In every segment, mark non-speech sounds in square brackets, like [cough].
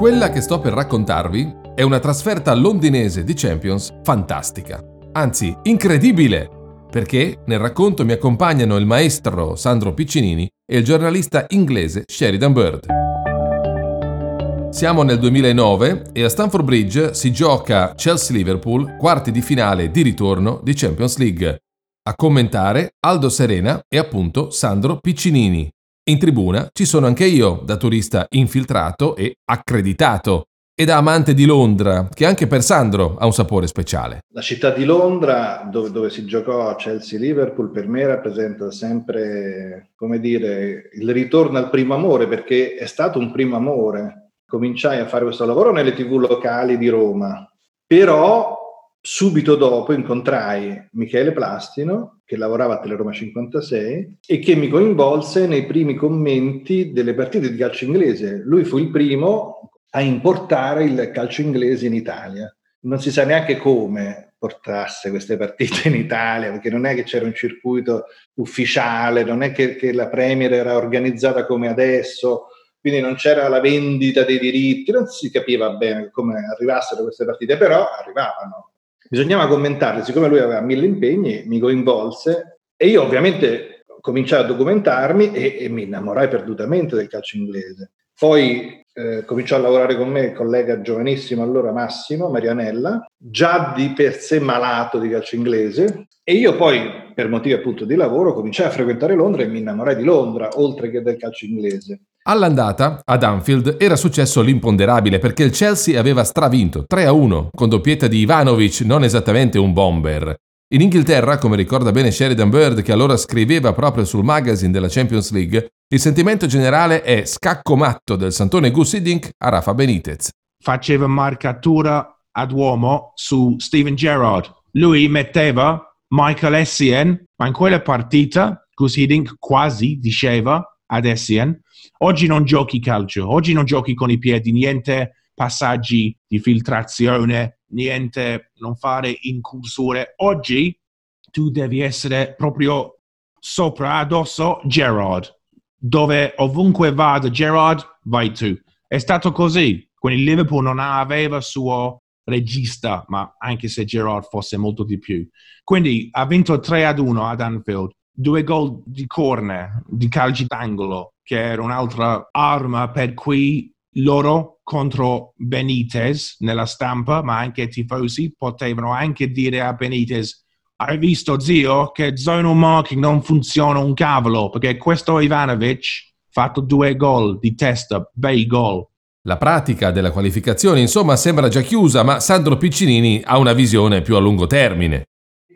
Quella che sto per raccontarvi è una trasferta londinese di Champions fantastica, anzi incredibile, perché nel racconto mi accompagnano il maestro Sandro Piccinini e il giornalista inglese Sheridan Bird. Siamo nel 2009 e a Stamford Bridge si gioca Chelsea-Liverpool, quarti di finale di ritorno di Champions League. A commentare Aldo Serena e appunto Sandro Piccinini. In tribuna ci sono anche io, da turista infiltrato e accreditato, e da amante di Londra, che anche per Sandro ha un sapore speciale. La città di Londra, dove, dove si giocò Chelsea-Liverpool, per me rappresenta sempre, come dire, il ritorno al primo amore, perché è stato un primo amore. Cominciai a fare questo lavoro nelle tv locali di Roma, però subito dopo incontrai Michele Plastino, che lavorava a Teleroma 56 e che mi coinvolse nei primi commenti delle partite di calcio inglese. Lui fu il primo a importare il calcio inglese in Italia. Non si sa neanche come portasse queste partite in Italia, perché non è che c'era un circuito ufficiale, non è che, che la Premier era organizzata come adesso, quindi non c'era la vendita dei diritti, non si capiva bene come arrivassero queste partite, però arrivavano bisognava commentarle, siccome lui aveva mille impegni, mi coinvolse e io ovviamente cominciai a documentarmi e, e mi innamorai perdutamente del calcio inglese. Poi eh, cominciò a lavorare con me il collega giovanissimo allora Massimo Marianella, già di per sé malato di calcio inglese, e io poi, per motivi appunto di lavoro, cominciai a frequentare Londra e mi innamorai di Londra, oltre che del calcio inglese. All'andata, ad Anfield, era successo l'imponderabile perché il Chelsea aveva stravinto 3-1 con doppietta di Ivanovic, non esattamente un bomber. In Inghilterra, come ricorda bene Sheridan Bird che allora scriveva proprio sul magazine della Champions League, il sentimento generale è scacco matto del santone Gus Hiddink a Rafa Benitez. Faceva marcatura ad uomo su Steven Gerrard. Lui metteva Michael Essien, ma in quella partita Gus Hiddink quasi diceva ad Essien Oggi non giochi calcio, oggi non giochi con i piedi, niente passaggi di filtrazione, niente non fare incursure. Oggi tu devi essere proprio sopra, addosso Gerard, dove ovunque vada Gerard, vai tu. È stato così. Il Liverpool non aveva suo regista, ma anche se Gerard fosse molto di più. Quindi ha vinto 3 ad 1 ad Anfield, due gol di corner, di calci d'angolo, che era un'altra arma per cui loro contro Benitez nella stampa, ma anche i tifosi, potevano anche dire a Benitez hai visto zio che zone marking non funziona un cavolo perché questo Ivanovic ha fatto due gol di testa, bei gol. La pratica della qualificazione insomma sembra già chiusa, ma Sandro Piccinini ha una visione più a lungo termine.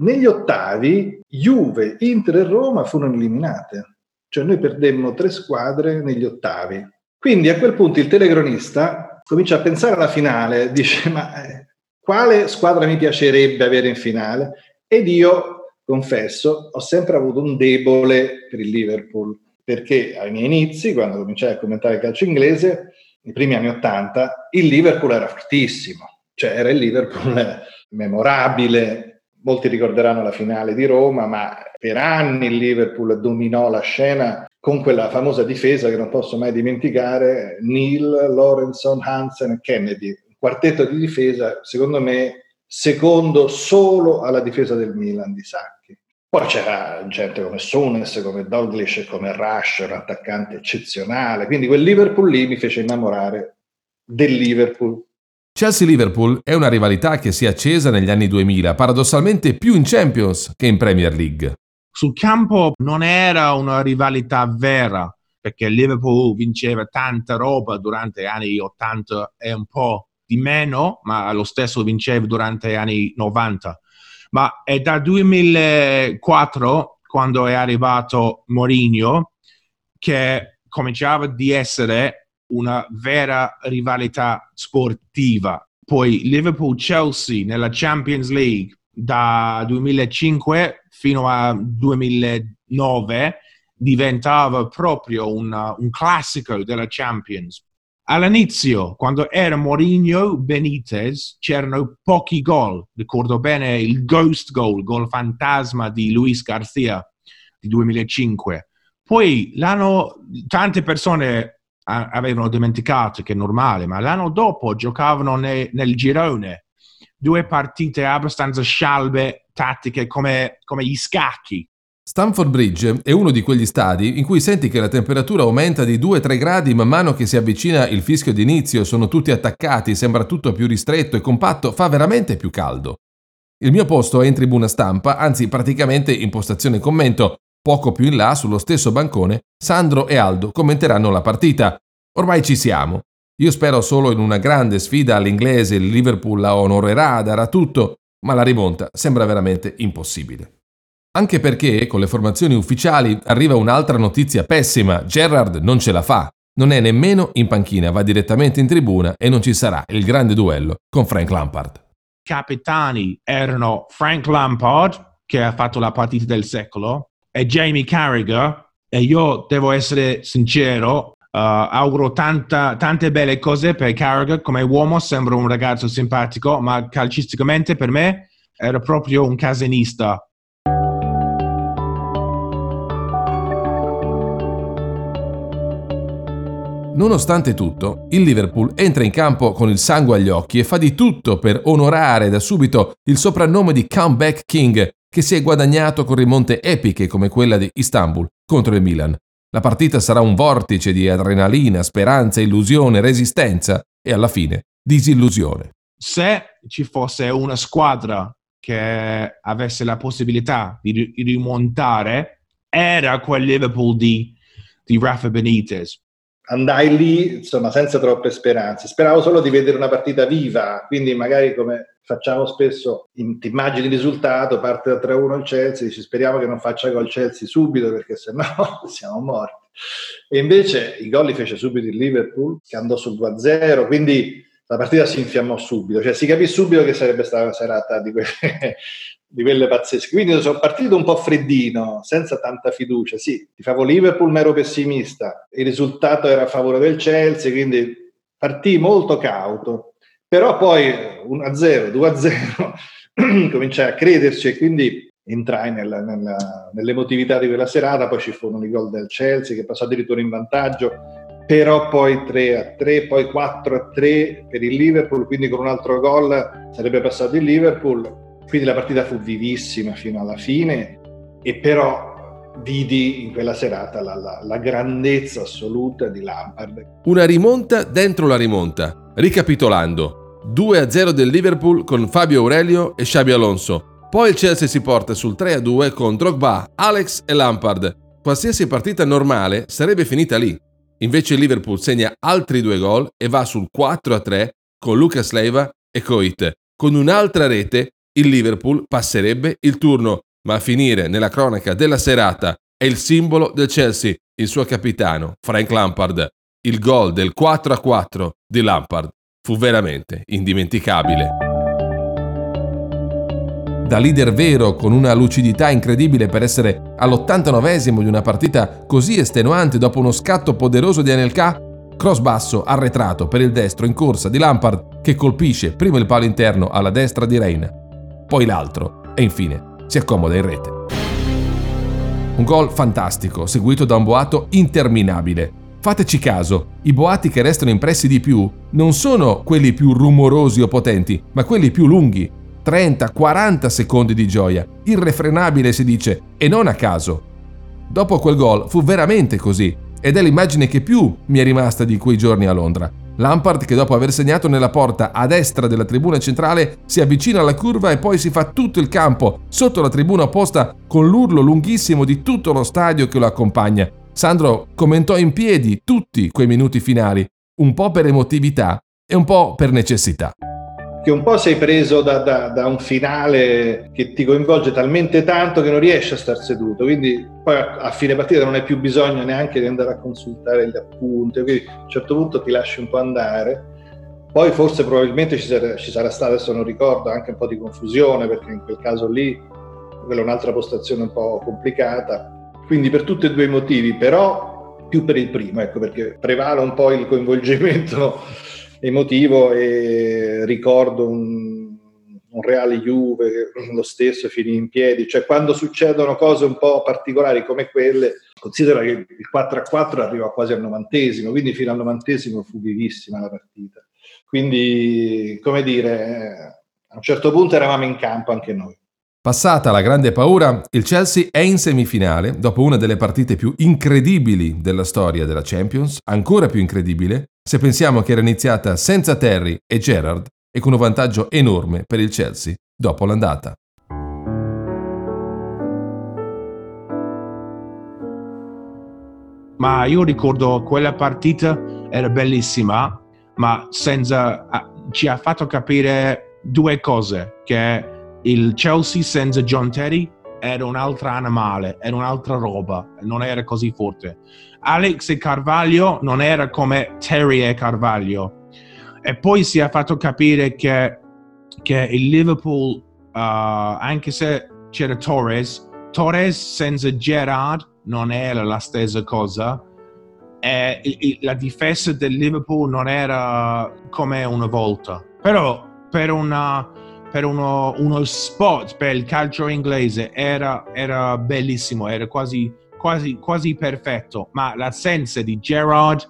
Negli ottavi Juve, Inter e Roma furono eliminate. Cioè noi perdemmo tre squadre negli ottavi. Quindi a quel punto il telecronista comincia a pensare alla finale, [laughs] dice ma eh, quale squadra mi piacerebbe avere in finale? Ed io, confesso, ho sempre avuto un debole per il Liverpool, perché ai miei inizi, quando cominciai a commentare il calcio inglese, nei primi anni Ottanta, il Liverpool era fortissimo, cioè era il Liverpool [laughs] memorabile, Molti ricorderanno la finale di Roma, ma per anni il Liverpool dominò la scena con quella famosa difesa che non posso mai dimenticare, Neil, Lorenson, Hansen e Kennedy. Un quartetto di difesa, secondo me, secondo solo alla difesa del Milan di Sacchi. Poi c'era gente come Sunes, come Douglas, come Rush, un attaccante eccezionale. Quindi quel Liverpool lì mi fece innamorare del Liverpool Chelsea-Liverpool è una rivalità che si è accesa negli anni 2000, paradossalmente più in Champions che in Premier League. Sul campo non era una rivalità vera, perché Liverpool vinceva tanta roba durante gli anni 80 e un po' di meno, ma lo stesso vinceva durante gli anni 90. Ma è da 2004, quando è arrivato Mourinho, che cominciava di essere una vera rivalità sportiva. Poi Liverpool-Chelsea nella Champions League da 2005 fino a 2009 diventava proprio una, un classico della Champions. All'inizio, quando era Mourinho Benitez, c'erano pochi gol. Ricordo bene il ghost goal, gol fantasma di Luis Garcia di 2005. Poi l'hanno, tante persone avevano dimenticato che è normale, ma l'anno dopo giocavano ne, nel girone due partite abbastanza scialbe tattiche come, come gli scacchi. Stamford Bridge è uno di quegli stadi in cui senti che la temperatura aumenta di 2-3 gradi man mano che si avvicina il fischio d'inizio, sono tutti attaccati, sembra tutto più ristretto e compatto, fa veramente più caldo. Il mio posto è in tribuna stampa, anzi praticamente in postazione commento. Poco più in là, sullo stesso bancone, Sandro e Aldo commenteranno la partita. Ormai ci siamo. Io spero solo in una grande sfida all'inglese, il Liverpool la onorerà, darà tutto, ma la rimonta sembra veramente impossibile. Anche perché con le formazioni ufficiali arriva un'altra notizia pessima, Gerrard non ce la fa, non è nemmeno in panchina, va direttamente in tribuna e non ci sarà il grande duello con Frank Lampard capitani erano Frank Lampard, che ha fatto la partita del secolo, e Jamie Carragher. E io devo essere sincero, uh, auguro tanta, tante belle cose per Carragher. Come uomo sembra un ragazzo simpatico, ma calcisticamente per me era proprio un casenista Nonostante tutto, il Liverpool entra in campo con il sangue agli occhi e fa di tutto per onorare da subito il soprannome di Comeback King che si è guadagnato con rimonte epiche come quella di Istanbul contro il Milan. La partita sarà un vortice di adrenalina, speranza, illusione, resistenza e alla fine disillusione. Se ci fosse una squadra che avesse la possibilità di rimontare, era quel Liverpool di, di Rafa Benitez andai lì insomma senza troppe speranze. Speravo solo di vedere una partita viva, quindi magari come facciamo spesso, in, ti immagini il risultato, parte da 3-1 il Chelsea, dici speriamo che non faccia gol Chelsea subito perché sennò [laughs] siamo morti. E invece i gol li fece subito il Liverpool che andò sul 2-0, quindi la partita si infiammò subito, cioè si capì subito che sarebbe stata una serata di quelle, [laughs] di quelle pazzesche. Quindi sono partito un po' freddino, senza tanta fiducia. Sì, ti favo Liverpool, ma ero pessimista. Il risultato era a favore del Chelsea, quindi partì molto cauto. Però poi 1-0, 2-0, [clears throat] cominciai a crederci e quindi entrai nella, nella, nell'emotività di quella serata. Poi ci furono i gol del Chelsea che passò addirittura in vantaggio però poi 3 a 3, poi 4 a 3 per il Liverpool, quindi con un altro gol sarebbe passato il Liverpool quindi la partita fu vivissima fino alla fine e però vidi in quella serata la, la, la grandezza assoluta di Lampard. Una rimonta dentro la rimonta. Ricapitolando, 2-0 del Liverpool con Fabio Aurelio e Xabi Alonso. Poi il Chelsea si porta sul 3-2 con Drogba, Alex e Lampard. Qualsiasi partita normale sarebbe finita lì. Invece il Liverpool segna altri due gol e va sul 4-3 con Lucas Leiva e Coit, con un'altra rete il Liverpool passerebbe il turno, ma a finire nella cronaca della serata è il simbolo del Chelsea, il suo capitano, Frank Lampard. Il gol del 4-4 di Lampard fu veramente indimenticabile. Da leader vero, con una lucidità incredibile per essere all'89esimo di una partita così estenuante dopo uno scatto poderoso di Anelka, cross basso arretrato per il destro in corsa di Lampard che colpisce prima il palo interno alla destra di Reina poi l'altro e infine si accomoda in rete. Un gol fantastico, seguito da un boato interminabile. Fateci caso, i boati che restano impressi di più non sono quelli più rumorosi o potenti, ma quelli più lunghi. 30-40 secondi di gioia, irrefrenabile si dice, e non a caso. Dopo quel gol fu veramente così, ed è l'immagine che più mi è rimasta di quei giorni a Londra. Lampard che dopo aver segnato nella porta a destra della tribuna centrale si avvicina alla curva e poi si fa tutto il campo sotto la tribuna opposta con l'urlo lunghissimo di tutto lo stadio che lo accompagna. Sandro commentò in piedi tutti quei minuti finali, un po' per emotività e un po' per necessità che un po' sei preso da, da, da, un finale che ti coinvolge talmente tanto che non riesci a star seduto, quindi poi a, a, fine partita non hai più bisogno neanche di andare a consultare gli appunti, quindi a un certo punto ti lasci un po' andare. Poi forse probabilmente ci sarà, ci sarà stata, adesso non ricordo, anche un po' di confusione perché in quel caso lì quella è un'altra postazione un po' complicata. Quindi per tutti e due i motivi, però più per il primo, ecco perché prevale un po' il coinvolgimento emotivo e ricordo un, un Reale Juve, lo stesso finì in piedi, cioè quando succedono cose un po' particolari come quelle, considera che il 4-4 arriva quasi al novantesimo, quindi fino al novantesimo fu vivissima la partita. Quindi, come dire, a un certo punto eravamo in campo anche noi. Passata la grande paura, il Chelsea è in semifinale dopo una delle partite più incredibili della storia della Champions, ancora più incredibile se pensiamo che era iniziata senza Terry e Gerrard e con un vantaggio enorme per il Chelsea dopo l'andata. Ma io ricordo quella partita era bellissima, ma senza, ci ha fatto capire due cose, che il Chelsea senza John Terry era un'altra animale, era un'altra roba, non era così forte. Alex e Carvaglio non era come Terry e Carvaglio. E poi si è fatto capire che, che il Liverpool, uh, anche se c'era Torres, Torres senza Gerard non era la stessa cosa. E la difesa del Liverpool non era come una volta. Però per una per uno, uno, spot per il calcio inglese era, era bellissimo, era quasi, quasi, quasi perfetto, ma l'assenza di Gerard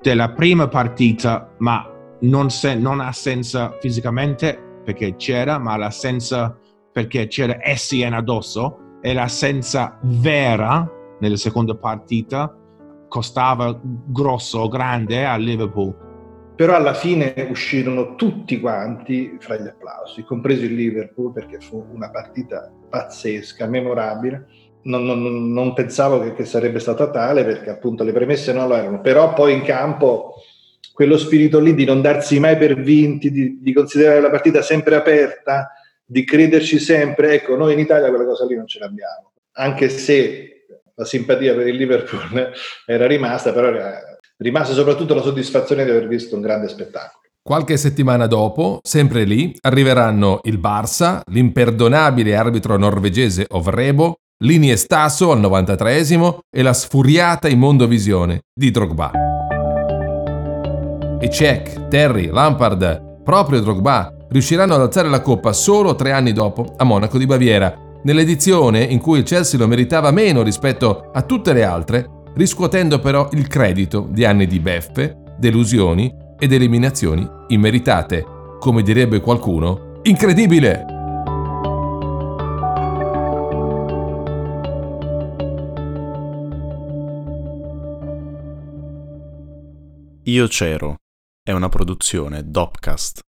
della prima partita, ma non, se, non senso fisicamente perché c'era, ma l'assenza perché c'era Essien addosso e l'assenza vera nella seconda partita costava grosso, grande a Liverpool però alla fine uscirono tutti quanti fra gli applausi, compreso il Liverpool, perché fu una partita pazzesca, memorabile. Non, non, non pensavo che, che, sarebbe stata tale perché appunto le premesse non lo erano, però poi in campo quello spirito lì di non darsi mai per vinti, di, di considerare la partita sempre aperta, di crederci sempre, ecco, noi in Italia quella cosa lì non ce l'abbiamo, anche se la simpatia per il Liverpool [laughs] era rimasta, però era rimase soprattutto la soddisfazione di aver visto un grande spettacolo. Qualche settimana dopo, sempre lì, arriveranno il Barça, l'imperdonabile arbitro norvegese Ovrebo, l'Iniestaso al 93esimo e la sfuriata in mondovisione di Drogba. E Cech, Terry, Lampard, proprio Drogba, riusciranno ad alzare la coppa solo tre anni dopo a Monaco di Baviera, nell'edizione in cui il Chelsea lo meritava meno rispetto a tutte le altre riscuotendo però il credito di anni di beffe, delusioni ed eliminazioni immeritate. Come direbbe qualcuno, incredibile! Io c'ero è una produzione Dopcast.